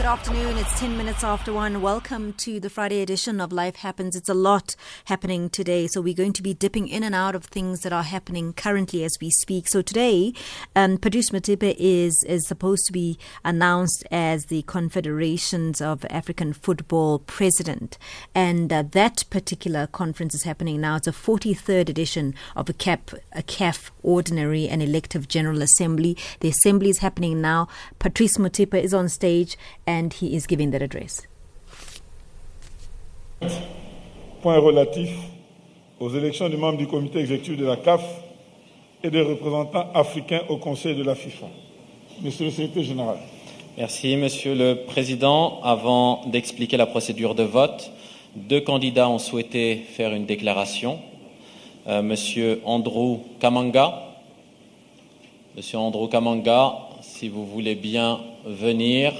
Good afternoon. It's 10 minutes after one. Welcome to the Friday edition of Life Happens. It's a lot happening today. So we're going to be dipping in and out of things that are happening currently as we speak. So today, um, Patrice Motsepe is, is supposed to be announced as the Confederations of African Football president. And uh, that particular conference is happening now. It's a 43rd edition of a CAF, a CAF Ordinary and Elective General Assembly. The assembly is happening now. Patrice Motsepe is on stage and he is giving that address. Point relatif aux élections des membres du comité exécutif de la CAF et des représentants africains au Conseil de la FIFA. Monsieur le secrétaire général. Merci, Monsieur le Président. Avant d'expliquer la procédure de vote, deux candidats ont souhaité faire une déclaration. Euh, Monsieur Andrew Kamanga. Monsieur Andrew Kamanga, si vous voulez bien venir.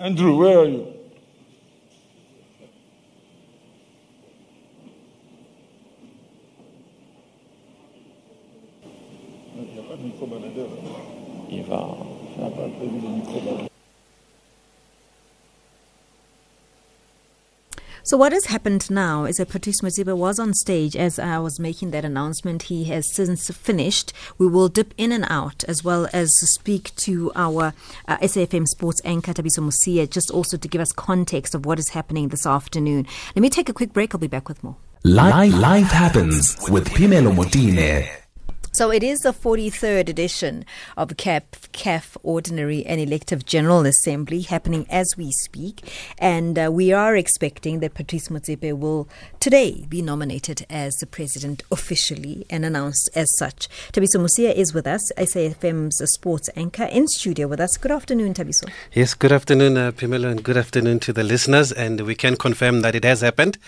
Andrew, where are you? So what has happened now is that Patrice Motsepe was on stage as I was making that announcement. He has since finished. We will dip in and out as well as speak to our uh, SAFM sports anchor Thabiso Mosia just also to give us context of what is happening this afternoon. Let me take a quick break. I'll be back with more. Life, life happens with Pinelo Mutine. So it is the 43rd edition of CAF, CAF Ordinary and Elective General Assembly happening as we speak. And uh, we are expecting that Patrice Motsepe will today be nominated as the president officially and announced as such. Thabiso Mosia is with us, SAFM's sports anchor in studio with us. Good afternoon, Thabiso. Yes, good afternoon, uh, Pamela, and good afternoon to the listeners. And we can confirm that it has happened.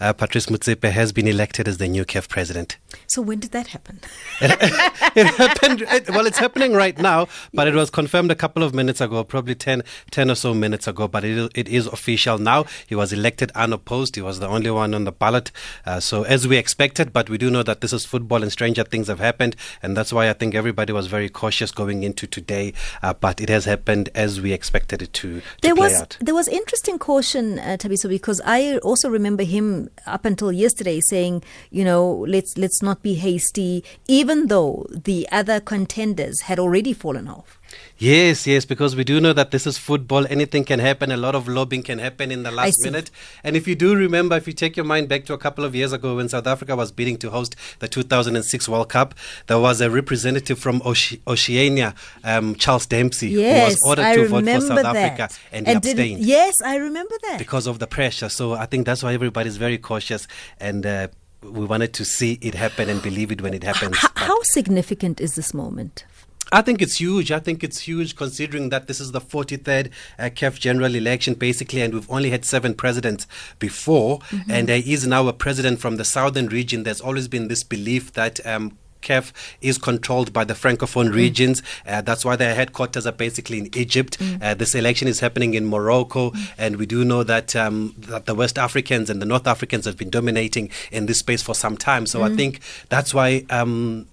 Uh, Patrice Motsepe has been elected as the new CAF president. So when did that happen? it happened. It, well, it's happening right now, but it was confirmed a couple of minutes ago, probably 10, 10 or so minutes ago. But it, it is official now. He was elected unopposed. He was the only one on the ballot. Uh, so as we expected, but we do know that this is football and stranger things have happened, and that's why I think everybody was very cautious going into today. Uh, but it has happened as we expected it to, to there play was out. there was interesting caution, uh, Thabiso, because I also remember him up until yesterday saying, you know, let's let's not be hasty, even though the other contenders had already fallen off. Yes, yes, because we do know that this is football. Anything can happen. A lot of lobbying can happen in the last minute. And if you do remember, if you take your mind back to a couple of years ago when South Africa was bidding to host the 2006 World Cup, there was a representative from Oce- Oceania, um, Charles Dempsey, Yes, who was ordered I to vote for South that. Africa and, he abstained Yes, I remember that. because of the pressure. So I think that's why everybody's very cautious and. Uh, we wanted to see it happen and believe it when it happens. H- how significant is this moment? I think it's huge. I think it's huge considering that this is the 43rd uh, CAF general election, basically, and we've only had seven presidents before. And there is now a president from the southern region. There's always been this belief that. Um, CAF is controlled by the francophone regions. Uh, that's why their headquarters are basically in Egypt. Uh, this election is happening in Morocco, and we do know that um, that the West Africans and the North Africans have been dominating in this space for some time. So I think that's why. Um,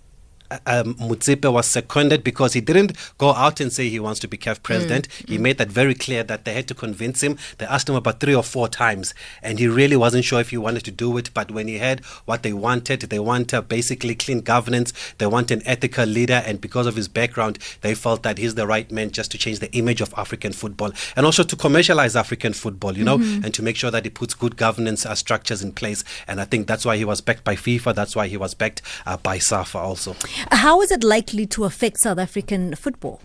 um, Motsepe was seconded because he didn't go out and say he wants to be CAF president. He made that very clear that they had to convince him. They asked him about three or four times, and he really wasn't sure if he wanted to do it. But when he had what they wanted, they want uh, basically clean governance, they want an ethical leader, and because of his background, they felt that he's the right man just to change the image of African football and also to commercialize African football, you know, and to make sure that he puts good governance uh, structures in place. And I think that's why he was backed by FIFA. That's why he was backed uh, by SAFA also. How is it likely to affect South African football?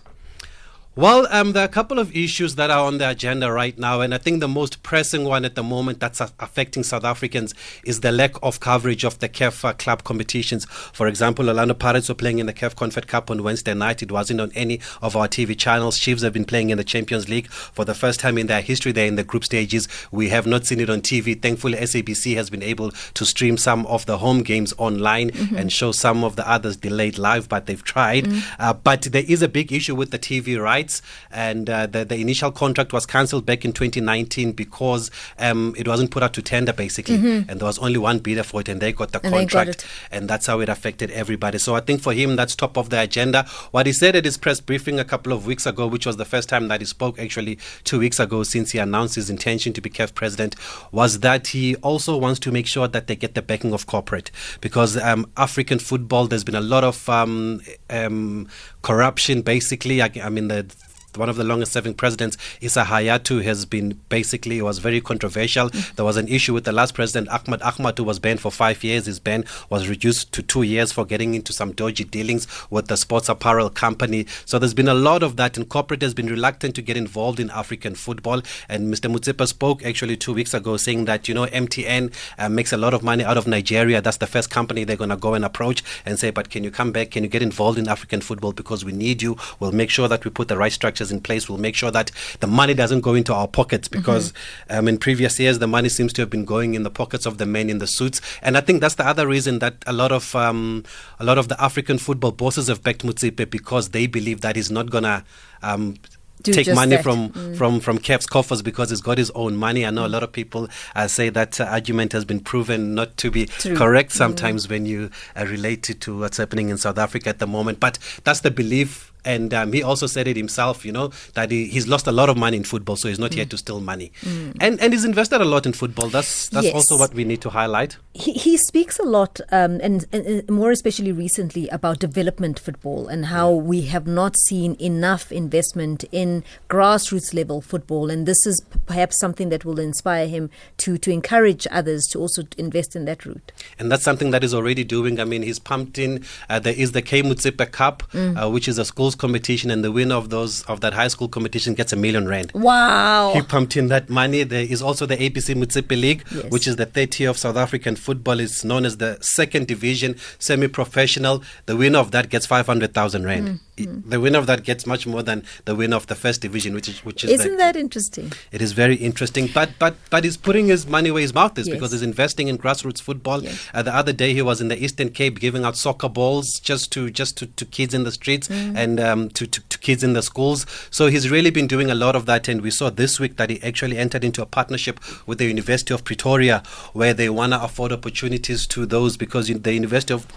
Well, um, there are a couple of issues that are on the agenda right now, and I think the most pressing one at the moment that's affecting South Africans is the lack of coverage of the CAF club competitions. For example, Orlando Pirates were playing in the CAF Confed Cup on Wednesday night. It wasn't on any of our TV channels. Chiefs have been playing in the Champions League for the first time in their history. They're in the group stages. We have not seen it on TV. Thankfully, SABC has been able to stream some of the home games online and show some of the others delayed live, but they've tried. Uh, but there is a big issue with the TV rights. Rights, and uh, the, the initial contract was cancelled back in 2019 because um, it wasn't put out to tender, basically, and there was only one bidder for it, and they got the Mm-hmm. And they got contract, and that's how it affected everybody. So I think for him, that's top of the agenda. What he said at his press briefing a couple of weeks ago, which was the first time that he spoke, actually two weeks ago, since he announced his intention to be CAF president, was that he also wants to make sure that they get the backing of corporate because um, African football, there's been a lot of um, um, corruption. Basically, I, I mean the one of the longest serving presidents, Issa Hayatou, has been basically was very controversial. There was an issue with the last president, Ahmad Ahmad, who was banned for five years. His ban was reduced to two years for getting into some dodgy dealings with the sports apparel company. So there's been a lot of that, and corporate has been reluctant to get involved in African football. And Mr. Motsepe spoke actually two weeks ago saying that, you know, MTN uh, makes a lot of money out of Nigeria. That's the first company they're going to go and approach and say, but can you come back? Can you get involved in African football? Because we need you. We'll make sure that we put the right structures in place. We'll make sure that the money doesn't go into our pockets because um, in previous years, the money seems to have been going in the pockets of the men in the suits. And I think that's the other reason that a lot of um, a lot of the African football bosses have backed Motsepe because they believe that he's not going to um, Do take money that. from Mm. from from CAF's coffers because he's got his own money. I know a lot of people uh, say that uh, argument has been proven not to be True. correct sometimes when you uh, relate it to what's happening in South Africa at the moment. But that's the belief. And um, he also said it himself, you know, that he, he's lost a lot of money in football, so he's not here to steal money. And and he's invested a lot in football. That's that's Yes. also what we need to highlight. he, he speaks a lot, um, and, and, more especially recently, about development football and how we have not seen enough investment in grassroots level football. And this is perhaps something that will inspire him to, to encourage others to also invest in that route. and that's something that he's already doing. I mean, he's pumped in. Uh, there is the Kay Motsepe Cup, uh, which is a schools competition, and the winner of those of that high school competition gets a million rand. Wow. He pumped in that money. There is also the ABC Motsepe League, Yes. which is the third tier of South African football. It's known as the second division, semi-professional. The winner of that gets five hundred thousand rand. Mm, It- the winner of that gets much more than the winner of the first division, which is which is Isn't the, that interesting? it is very interesting, but but but he's putting his money where his mouth is Yes. because he's investing in grassroots football. Yes. Uh, the other day he was in the Eastern Cape giving out soccer balls just to just to, to kids in the streets Mm. and um, to, to to kids in the schools. So he's really been doing a lot of that, and we saw this week that he actually entered into a partnership with the University of Pretoria, where they want to afford opportunities to those because the University of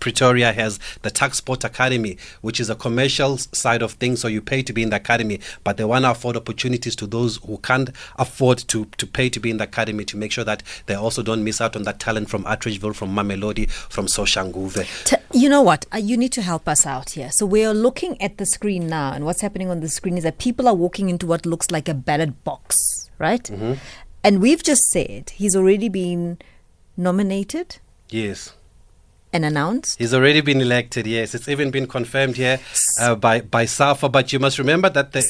Pretoria has the TuksSport Academy, which is a commercial side of things. So you pay to be in the academy, but they want to afford opportunities to those who can't afford to, to pay to be in the academy to make sure that they also don't miss out on that talent from Atteridgeville, from Mamelodi, from Soshanguve. T- you know what? Uh, you need to help us out here. So we are looking at the screen now, and what's happening on the screen is that people are walking into what looks like a ballot box, right? Mm-hmm. And we've just said he's already been nominated Yes. And announced. He's already been elected, yes. It's even been confirmed here uh, by, by SAFA. But you must remember that the,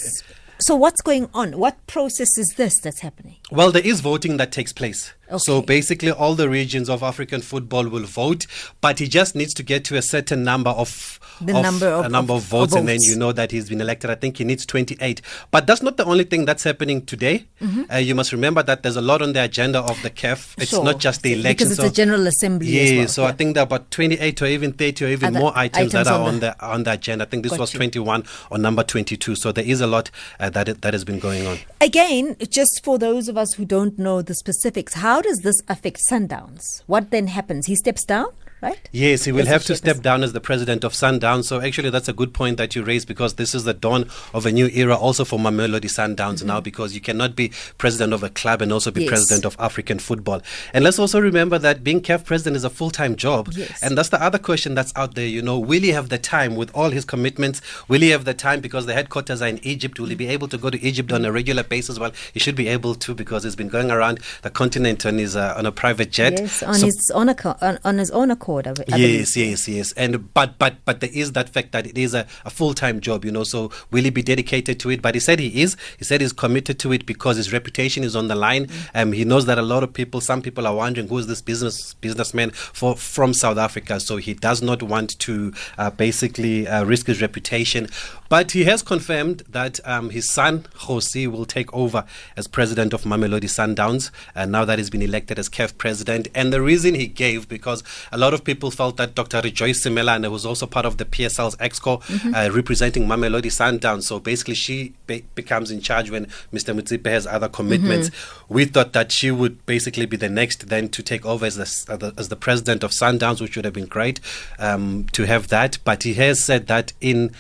So what's going on? What process is this that's happening? Well, there is voting that takes place. So basically, all the regions of African football will vote, but he just needs to get to a certain number of The number of- a number of, of- of votes, and then you know that he's been elected. I think he needs 28. But that's not the only thing that's happening today. Uh, you must remember that there's a lot on the agenda of the CAF. It's Mm-hmm. Sure. not just the election. Because it's a general assembly Yeah, as well, so I think there are about 28 or even 30 or even Other more items, that are on on the- the on the agenda. I think this Got was you. 21 or number 22. So there is a lot uh, that that has been going on. Again, just for those of us who don't know the specifics, how does this affect Sundowns? What then happens? He steps down, right? Yes, he will As have to step down as the president of Sundown. So actually, that's a good point that you raised because this is the dawn of a new era also for Mamelodi Sundowns now because you cannot be president of a club and also be Mm-hmm. Yes. president of African football. And let's also remember that being CAF president is a full-time job. Yes. And that's the other question that's out there. You know, will he have the time with all his commitments? Will he have the time because the headquarters are in Egypt? Will he be able to go to Egypt on a regular basis? Well, he should be able to because he's been going around the continent on his uh, on a private jet. Yes, on So- his own on, on his own accord. I, I. Yes, yes, yes. And but but but there is that fact that it is a, a full time job, you know. So will he be dedicated to it? But he said he is. He said he's committed to it because his reputation is on the line. Um, he knows that a lot of people, some people are wondering who is this business businessman for from South Africa. So he does not want to uh, basically uh, risk his reputation. But he has confirmed that um, his son, Jose, will take over as president of Mamelodi Sundowns, and now that he's been elected as CAF president. And the reason he gave, because a lot of people felt that Dr. Rejoice Simelane was also part of the PSL's EXCO, mm-hmm. uh, representing Mamelodi Sundowns. So basically, she be- becomes in charge when Mr. Motsepe has other commitments. Mm-hmm. We thought that she would basically be the next then to take over as the, as the president of Sundowns, which would have been great um, to have that. But he has said that in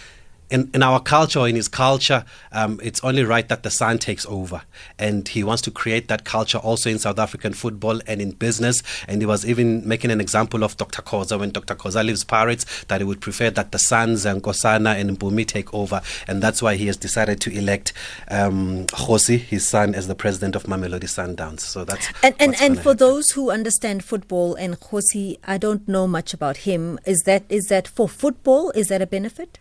in, in our culture, in his culture, um, it's only right that the son takes over. And he wants to create that culture also in South African football and in business. And he was even making an example of Dr. Khoza when Dr. Khoza leaves Pirates, that he would prefer that the sons and Nkosana and Mpumi take over. And that's why he has decided to elect um, Jose, his son, as the president of Mamelodi Sundowns. So that's and and, and for happen. those who understand football and Jose, I don't know much about him. Is that is that for football? Is that a benefit?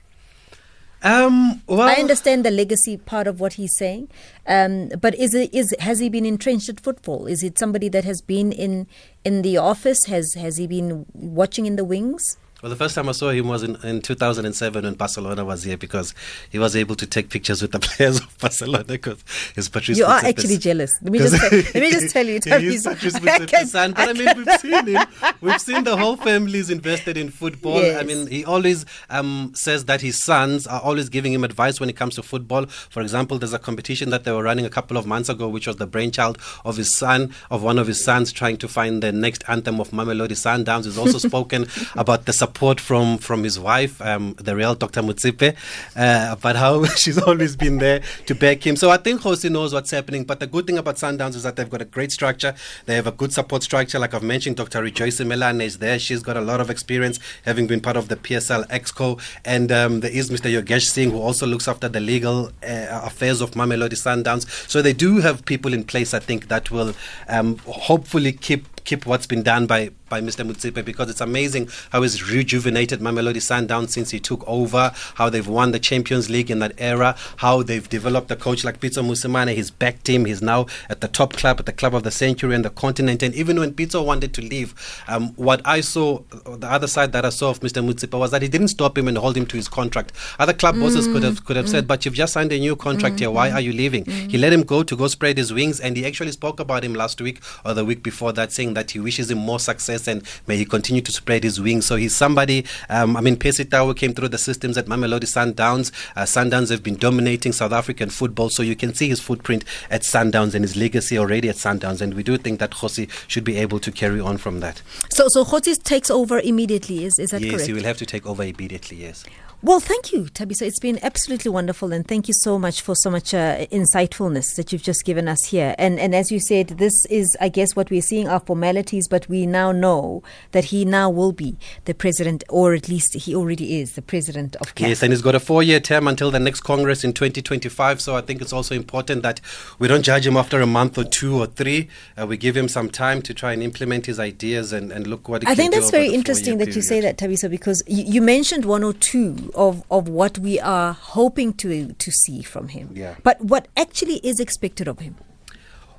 Um, well, I understand the legacy part of what he's saying, um, but is it is has he been entrenched at football? Is it somebody that has been in in the office? Has has he been watching in the wings? Well, the first time I saw him was in, in 2007 when Barcelona was here because he was able to take pictures with the players of Barcelona because his Patrice. You are actually jealous. Let me just tell, let me just tell you. Tell he's Patrice son, but I, I mean we've seen him. We've seen the whole family is invested in football. Yes. I mean he always um, says that his sons are always giving him advice when it comes to football. For example, there's a competition that they were running a couple of months ago, which was the brainchild of his son, of one of his sons, trying to find the next anthem of Mamelodi Sundowns. He's also spoken about the support from from his wife, um, the real Dr. Motsepe, uh, about how she's always been there to back him. So I think Jose knows what's happening. But the good thing about Sundowns is that they've got a great structure. They have a good support structure. Like I've mentioned, Dr. Rejoice Simelane is there. She's got a lot of experience, having been part of the PSL Exco. And um, there is Mr. Yogesh Singh, who also looks after the legal uh, affairs of Mamelodi Sundowns. So they do have people in place, I think, that will um, hopefully keep keep what's been done by by Mr. Motsepe because it's amazing how he's rejuvenated Mamelodi Sundowns since he took over, how they've won the Champions League in that era, how they've developed a coach like Pitso Mosimane. He's backed him. He's now at the top club, at the club of the century and the continent. And even when Pitso wanted to leave, um, what I saw, the other side that I saw of Mr. Motsepe was that he didn't stop him and hold him to his contract. Other club mm, bosses could have could have mm. said, "But you've just signed a new contract mm, here. Why are you leaving?" He let him go to go spread his wings, and he actually spoke about him last week or the week before that, saying that he wishes him more success and may he continue to spread his wings. So he's somebody. Um, I mean, Percy Tau came through the systems at Mamelodi Sundowns. Uh, Sundowns have been dominating South African football, so you can see his footprint at Sundowns and his legacy already at Sundowns. And we do think that Jose should be able to carry on from that. So, so Jose takes over immediately. Is is that yes, correct? Yes, he will have to take over immediately. Yes. Well, thank you, Thabiso. It's been absolutely wonderful, and thank you so much for so much uh, insightfulness that you've just given us here. And and as you said, this is, I guess, what we're seeing are formalities, but we now know that he now will be the president, or at least he already is the president of CAF. Yes, and he's got a four-year term until the next Congress in 2025. So I think it's also important that we don't judge him after a month or two or three. Uh, we give him some time to try and implement his ideas and, and look what. I think that's very interesting that period. you say that, Thabiso, because you, you mentioned one or two of, of what we are hoping to to see from him. Yeah. But what actually is expected of him?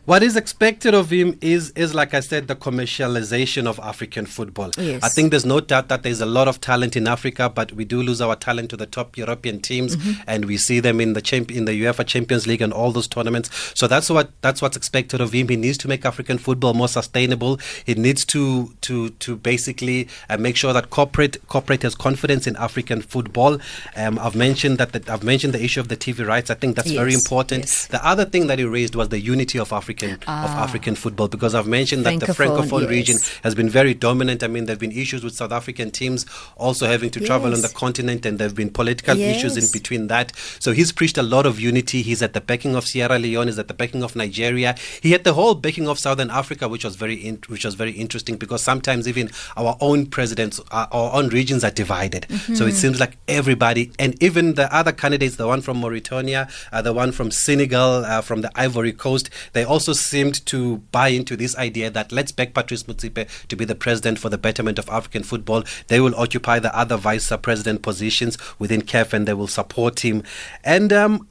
What is expected of him is, is like I said, the commercialization of African football. Yes. I think there's no doubt that there's a lot of talent in Africa, but we do lose our talent to the top European teams, mm-hmm. and we see them in the champ- in the UEFA Champions League and all those tournaments. So that's what that's what's expected of him. He needs to make African football more sustainable. He needs to to to basically uh, make sure that corporate corporate has confidence in African football. Um, I've mentioned that the, I've mentioned the issue of the TV rights. I think that's yes. very important. Yes. The other thing that he raised was the unity of Africa. African ah. of African football because I've mentioned that the francophone yes. region has been very dominant. I mean, there have been issues with South African teams also having to yes. travel on the continent, and there have been political yes. issues in between that. So he's preached a lot of unity. He's at the backing of Sierra Leone. He's at the backing of Nigeria. He had the whole backing of Southern Africa, which was very in, which was very interesting because sometimes even our own presidents, our, uh, our own regions are divided. Mm-hmm. So it seems like everybody, and even the other candidates, the one from Mauritania, uh, the one from Senegal, uh, from the Ivory Coast, they also also seemed to buy into this idea that let's back Patrice Motsepe to be the president for the betterment of African football. They will occupy the other vice president positions within CAF and they will support him. And um,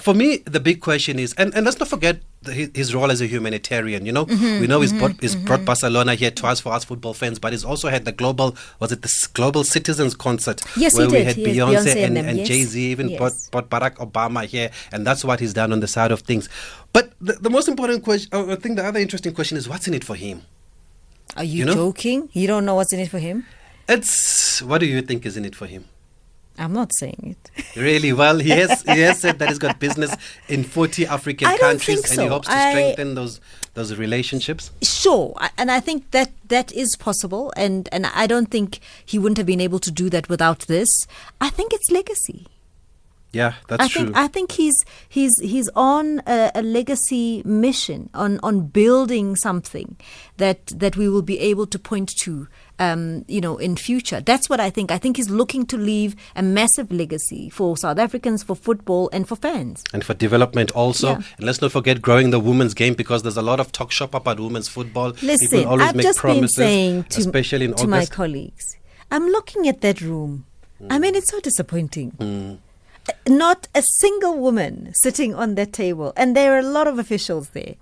for me, the big question is, and, and let's not forget the, his, role as a humanitarian. You know, Mm-hmm, we know he's, brought, he's brought Barcelona here twice for us football fans, but he's also had the global, was it the Global Citizens Concert? Yes, he where we had Yes, Beyonce, Beyonce and and, and yes. Jay Z, even brought, brought Barack Obama here, and that's what he's done on the side of things. But the, the most important question, uh, I think the other interesting question is what's in it for him? Are you, You know? joking? You don't know what's in it for him? It's what do you think is in it for him? I'm not saying it. Really? Well, he has he has said that he's got business in 40 African countries think and he hopes to I- strengthen those those relationships. Sure, and I think that that is possible, and and I don't think he wouldn't have been able to do that without this. I think it's legacy. Yeah, that's I true. think I think he's he's he's on a, a legacy mission on on building something that that we will be able to point to um, you know in future. That's what I think. I think he's looking to leave a massive legacy for South Africans, for football, and for fans. and for development also. Yeah. And let's not forget growing the women's game because there's a lot of talk shop about women's football. Listen, People always I've make just been promises, saying to, especially in to my colleagues, I'm looking at that room. I mean, it's so disappointing. Hmm. Not a single woman sitting on that table, and there are a lot of officials there.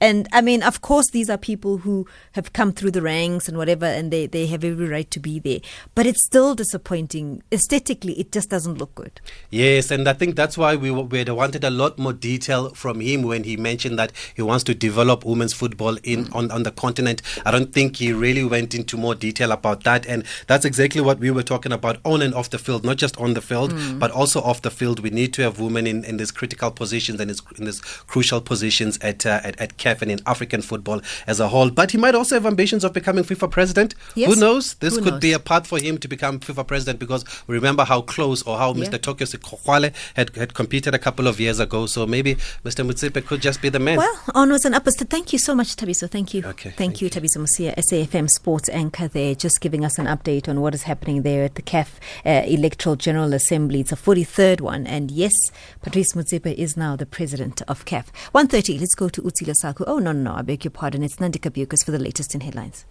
And I mean, of course, these are people who have come through the ranks and whatever, and they, they have every right to be there. But it's still disappointing. Aesthetically, it just doesn't look good. Yes, and I think that's why we, w- we had wanted a lot more detail from him when he mentioned that he wants to develop women's football in on, on the continent. I don't think he really went into more detail about that, and that's exactly what we were talking about on and off the field, not just on the field, but also off the field. We need to have women in, in these critical positions and in these crucial positions at uh, at, at CAF and in African football as a whole. But he might also have ambitions of becoming FIFA president. Yes. Who knows? This Who could be a path for him to become FIFA president because we remember how close or how Yeah. Mr. Tokyo Sexwale had, had competed a couple of years ago. So maybe Mr. Motsepe could just be the man. Well, onwards and upwards. Thank you so much, Thabiso. Thank you. Okay, Thank, thank you, Thabiso Mosia, SAFM sports anchor there, just giving us an update on what is happening there at the CAF uh, Electoral General Assembly. It's a 43rd one. And yes, Patrice Motsepe is now the president of CAF. 1.30, let's go to Utsila Oh, no, no, no, I beg your pardon. It's Nandika Bukas for the latest in headlines.